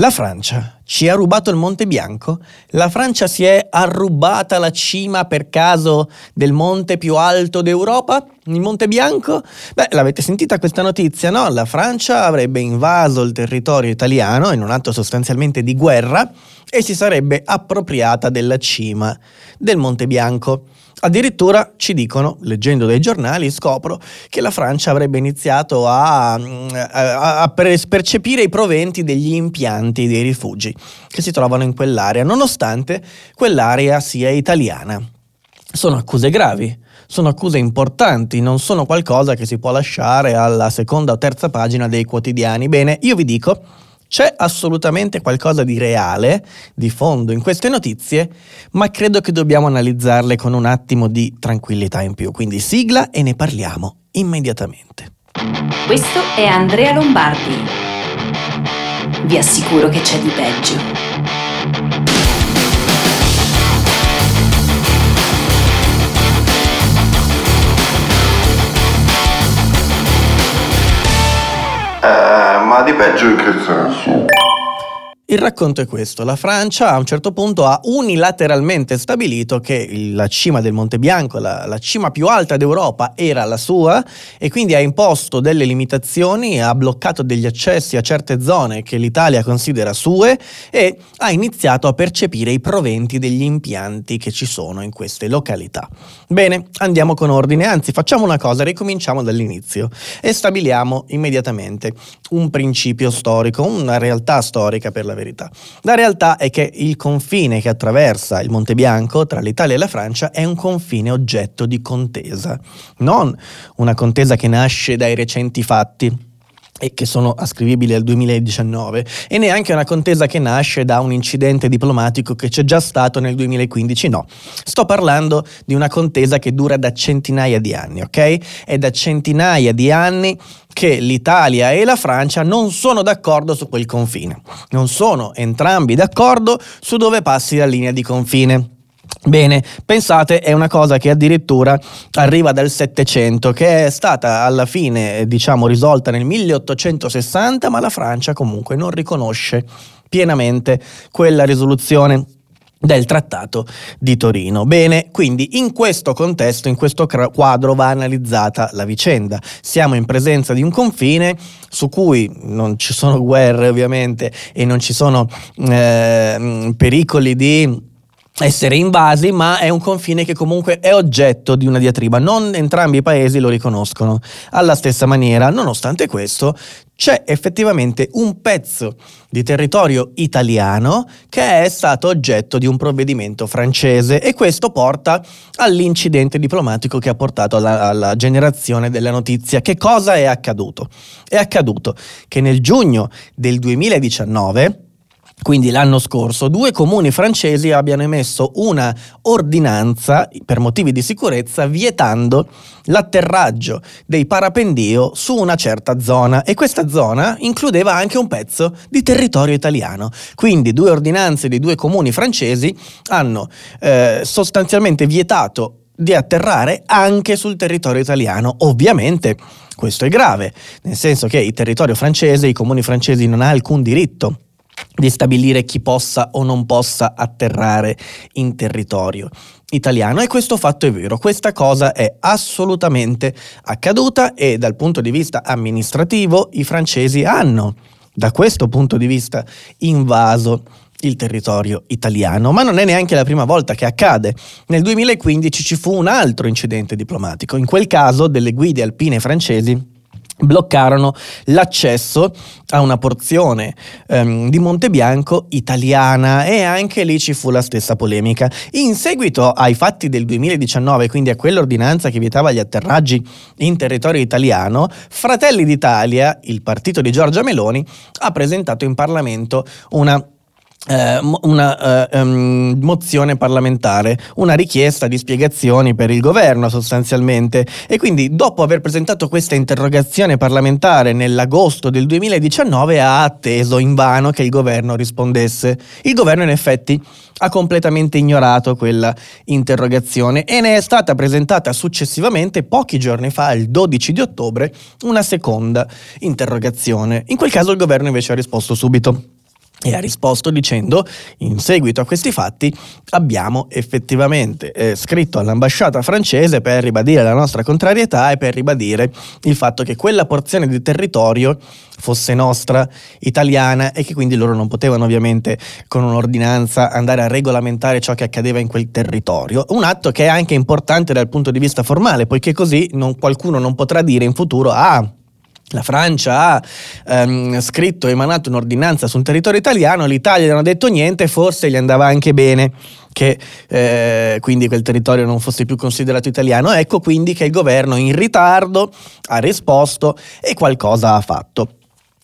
La Francia ci ha rubato il Monte Bianco? La Francia si è arrubata la cima per caso del monte più alto d'Europa? Il Monte Bianco? Beh, l'avete sentita questa notizia, no? La Francia avrebbe invaso il territorio italiano in un atto sostanzialmente di guerra e si sarebbe appropriata della cima del Monte Bianco. Addirittura ci dicono, leggendo dai giornali, scopro che la Francia avrebbe iniziato a, a, a, percepire i proventi degli impianti dei rifugi che si trovano in quell'area, nonostante quell'area sia italiana. Sono accuse gravi, sono accuse importanti, non sono qualcosa che si può lasciare alla seconda o terza pagina dei quotidiani. Bene, io vi dico c'è assolutamente qualcosa di reale, di fondo in queste notizie, ma credo che dobbiamo analizzarle con un attimo di tranquillità in più. Quindi sigla e ne parliamo immediatamente. Questo è Andrea Lombardi. Vi assicuro che c'è di peggio. Ma di peggio in che senso? Il racconto è questo, la Francia a un certo punto ha unilateralmente stabilito che la cima del Monte Bianco, la, la, cima più alta d'Europa, era la sua e quindi ha imposto delle limitazioni, ha bloccato degli accessi a certe zone che l'Italia considera sue e ha iniziato a percepire i proventi degli impianti che ci sono in queste località. Bene, andiamo con ordine, anzi facciamo una cosa, ricominciamo dall'inizio e stabiliamo immediatamente un principio storico, una realtà storica per la verità. La realtà è che il confine che attraversa il Monte Bianco tra l'Italia e la Francia è un confine oggetto di contesa, non una contesa che nasce dai recenti fatti e che sono ascrivibili al 2019 e neanche una contesa che nasce da un incidente diplomatico che c'è già stato nel 2015, no. Sto parlando di una contesa che dura da centinaia di anni, ok? È da centinaia di anni che l'Italia e la Francia non sono d'accordo su quel confine. Non sono entrambi d'accordo su dove passi la linea di confine. Bene, pensate, è una cosa che addirittura arriva dal Settecento, che è stata alla fine, diciamo, risolta nel 1860, ma la Francia comunque non riconosce pienamente quella risoluzione del Trattato di Torino. Bene, quindi in questo contesto, in questo quadro va analizzata la vicenda. Siamo in presenza di un confine su cui non ci sono guerre ovviamente e non ci sono eh, pericoli di essere invasi, ma è un confine che comunque è oggetto di una diatriba. Non entrambi i paesi lo riconoscono. Alla stessa maniera, nonostante questo, c'è effettivamente un pezzo di territorio italiano che è stato oggetto di un provvedimento francese e questo porta all'incidente diplomatico che ha portato alla, alla generazione della notizia. Che cosa è accaduto? È accaduto che nel giugno del 2019 quindi l'anno scorso, due comuni francesi abbiano emesso una ordinanza per motivi di sicurezza vietando l'atterraggio dei parapendio su una certa zona e questa zona includeva anche un pezzo di territorio italiano. Quindi due ordinanze di due comuni francesi hanno eh, sostanzialmente vietato di atterrare anche sul territorio italiano. Ovviamente questo è grave, nel senso che il territorio francese, i comuni francesi non hanno alcun diritto di stabilire chi possa o non possa atterrare in territorio italiano. E questo fatto è vero, questa cosa è assolutamente accaduta e dal punto di vista amministrativo i francesi hanno da questo punto di vista invaso il territorio italiano, ma non è neanche la prima volta che accade. Nel 2015 ci fu un altro incidente diplomatico, in quel caso delle guide alpine francesi bloccarono l'accesso a una porzione um, di Monte Bianco italiana e anche lì ci fu la stessa polemica. In seguito ai fatti del 2019, quindi a quell'ordinanza che vietava gli atterraggi in territorio italiano, Fratelli d'Italia, il partito di Giorgia Meloni, ha presentato in Parlamento una una uh, um, mozione parlamentare, una richiesta di spiegazioni per il governo sostanzialmente e quindi dopo aver presentato questa interrogazione parlamentare nell'agosto del 2019 ha atteso invano che il governo rispondesse. Il governo in effetti ha completamente ignorato quella interrogazione e ne è stata presentata successivamente pochi giorni fa, il 12 di ottobre, una seconda interrogazione. In quel caso il governo invece ha risposto subito. E ha risposto dicendo in seguito a questi fatti abbiamo effettivamente eh, scritto all'ambasciata francese per ribadire la nostra contrarietà e per ribadire il fatto che quella porzione di territorio fosse nostra, italiana e che quindi loro non potevano ovviamente con un'ordinanza andare a regolamentare ciò che accadeva in quel territorio. Un atto che è anche importante dal punto di vista formale, poiché così non, qualcuno non potrà dire in futuro ah la Francia ha ehm, scritto e emanato un'ordinanza su un territorio italiano, l'Italia non ha detto niente, forse gli andava anche bene che eh, quindi quel territorio non fosse più considerato italiano. Ecco quindi che il governo in ritardo ha risposto e qualcosa ha fatto.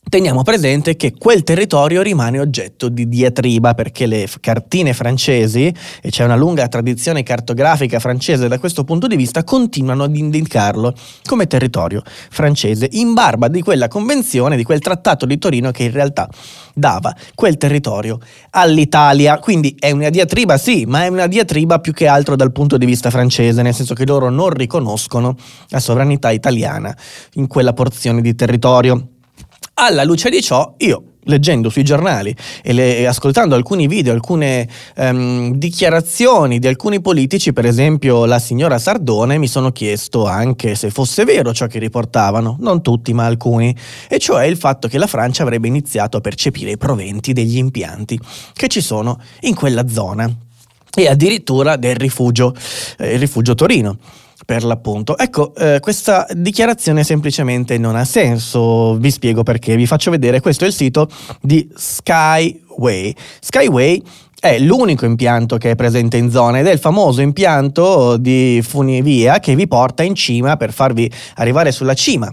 Teniamo presente che quel territorio rimane oggetto di diatriba perché le cartine francesi, e c'è una lunga tradizione cartografica francese da questo punto di vista, continuano ad indicarlo come territorio francese in barba di quella convenzione, di quel trattato di Torino che in realtà dava quel territorio all'Italia. Quindi è una diatriba, sì, ma è una diatriba più che altro dal punto di vista francese, nel senso che loro non riconoscono la sovranità italiana in quella porzione di territorio. Alla luce di ciò, io leggendo sui giornali e, le, ascoltando alcuni video, alcune um, dichiarazioni di alcuni politici, per esempio la signora Sardone, mi sono chiesto anche se fosse vero ciò che riportavano, non tutti ma alcuni, e cioè il fatto che la Francia avrebbe iniziato a percepire i proventi degli impianti che ci sono in quella zona e addirittura del rifugio, eh, il rifugio Torino per l'appunto. Ecco, eh, questa dichiarazione semplicemente non ha senso, vi spiego perché, vi faccio vedere, questo è il sito di Skyway. Skyway è l'unico impianto che è presente in zona ed è il famoso impianto di funivia che vi porta in cima per farvi arrivare sulla cima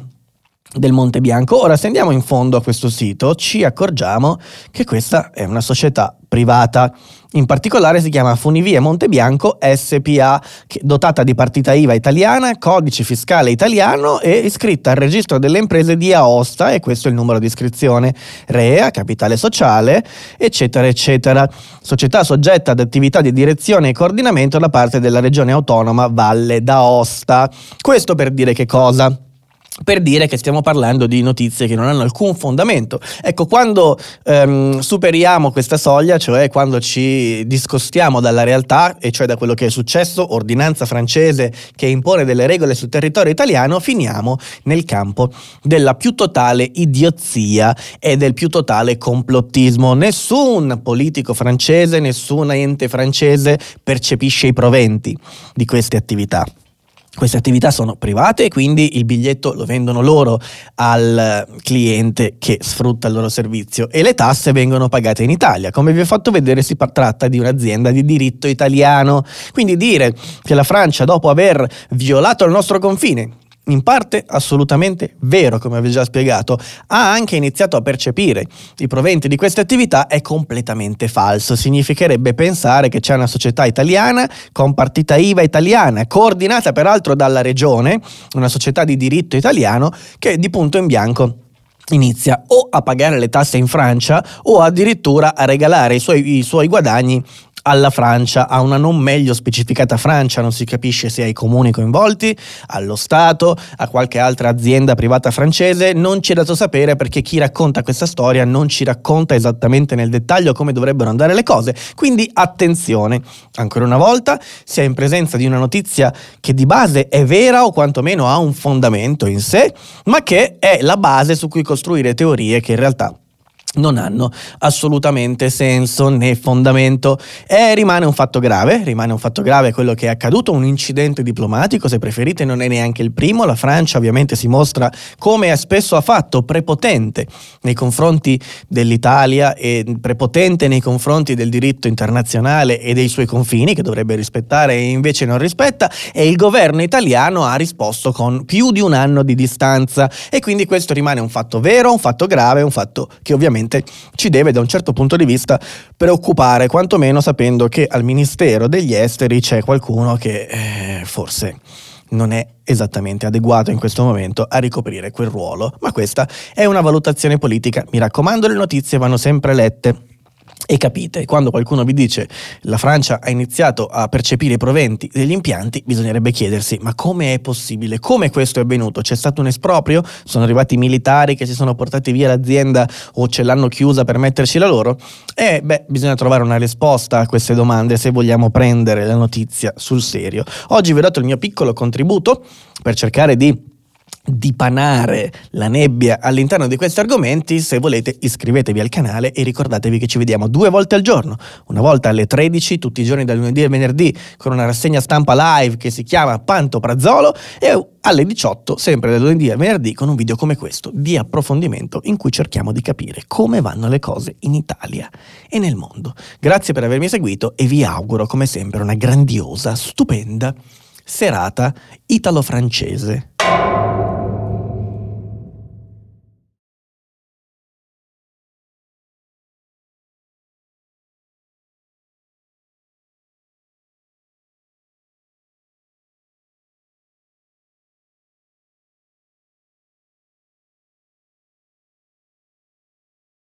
del Monte Bianco. Ora, se andiamo in fondo a questo sito, ci accorgiamo che questa è una società privata. In particolare si chiama Funivie Monte Bianco SPA, dotata di partita IVA italiana, codice fiscale italiano e iscritta al registro delle imprese di Aosta, e questo è il numero di iscrizione REA, capitale sociale, eccetera, eccetera. Società soggetta ad attività di direzione e coordinamento da parte della regione autonoma Valle d'Aosta. Questo per dire che cosa? Per dire che stiamo parlando di notizie che non hanno alcun fondamento. Ecco, quando ehm, superiamo questa soglia, cioè quando ci discostiamo dalla realtà, e cioè da quello che è successo, ordinanza francese che impone delle regole sul territorio italiano, finiamo nel campo della più totale idiozia e del più totale complottismo. Nessun politico francese, nessun ente francese percepisce i proventi di queste attività. Queste attività sono private e quindi il biglietto lo vendono loro al cliente che sfrutta il loro servizio e le tasse vengono pagate in Italia. Come vi ho fatto vedere si tratta di un'azienda di diritto italiano. Quindi dire che la Francia dopo aver violato il nostro confine, in parte assolutamente vero, come vi ho già spiegato, ha anche iniziato a percepire i proventi di queste attività è completamente falso. Significherebbe pensare che c'è una società italiana con partita IVA italiana, coordinata peraltro dalla regione, una società di diritto italiano, che di punto in bianco inizia o a pagare le tasse in Francia o addirittura a regalare i suoi, i suoi guadagni alla Francia, a una non meglio specificata Francia, non si capisce se ai comuni coinvolti, allo Stato, a qualche altra azienda privata francese, non ci è dato sapere perché chi racconta questa storia non ci racconta esattamente nel dettaglio come dovrebbero andare le cose, quindi attenzione, ancora una volta si è in presenza di una notizia che di base è vera o quantomeno ha un fondamento in sé, ma che è la base su cui costruire teorie che in realtà non hanno assolutamente senso né fondamento. E rimane un fatto grave, rimane un fatto grave quello che è accaduto, un incidente diplomatico, se preferite non è neanche il primo, la Francia ovviamente si mostra come spesso ha fatto prepotente nei confronti dell'Italia e prepotente nei confronti del diritto internazionale e dei suoi confini che dovrebbe rispettare e invece non rispetta e il governo italiano ha risposto con più di un anno di distanza. E quindi questo rimane un fatto vero, un fatto grave, un fatto che ovviamente sicuramente ci deve da un certo punto di vista preoccupare, quantomeno sapendo che al Ministero degli Esteri c'è qualcuno che eh, forse non è esattamente adeguato in questo momento a ricoprire quel ruolo, ma questa è una valutazione politica. Mi raccomando, le notizie vanno sempre lette E capite, quando qualcuno vi dice la Francia ha iniziato a percepire i proventi degli impianti, bisognerebbe chiedersi ma come è possibile? Come questo è avvenuto? C'è stato un esproprio? Sono arrivati i militari che si sono portati via l'azienda o ce l'hanno chiusa per metterci la loro? E beh, bisogna trovare una risposta a queste domande se vogliamo prendere la notizia sul serio. Oggi vi ho dato il mio piccolo contributo per cercare di dipanare la nebbia all'interno di questi argomenti, se volete iscrivetevi al canale e ricordatevi che ci vediamo due volte al giorno, una volta alle 13 tutti i giorni dal lunedì al venerdì con una rassegna stampa live che si chiama Panto Prazzolo e alle 18 sempre dal lunedì al venerdì con un video come questo di approfondimento in cui cerchiamo di capire come vanno le cose in Italia e nel mondo. Grazie per avermi seguito e vi auguro come sempre una grandiosa, stupenda serata italo-francese.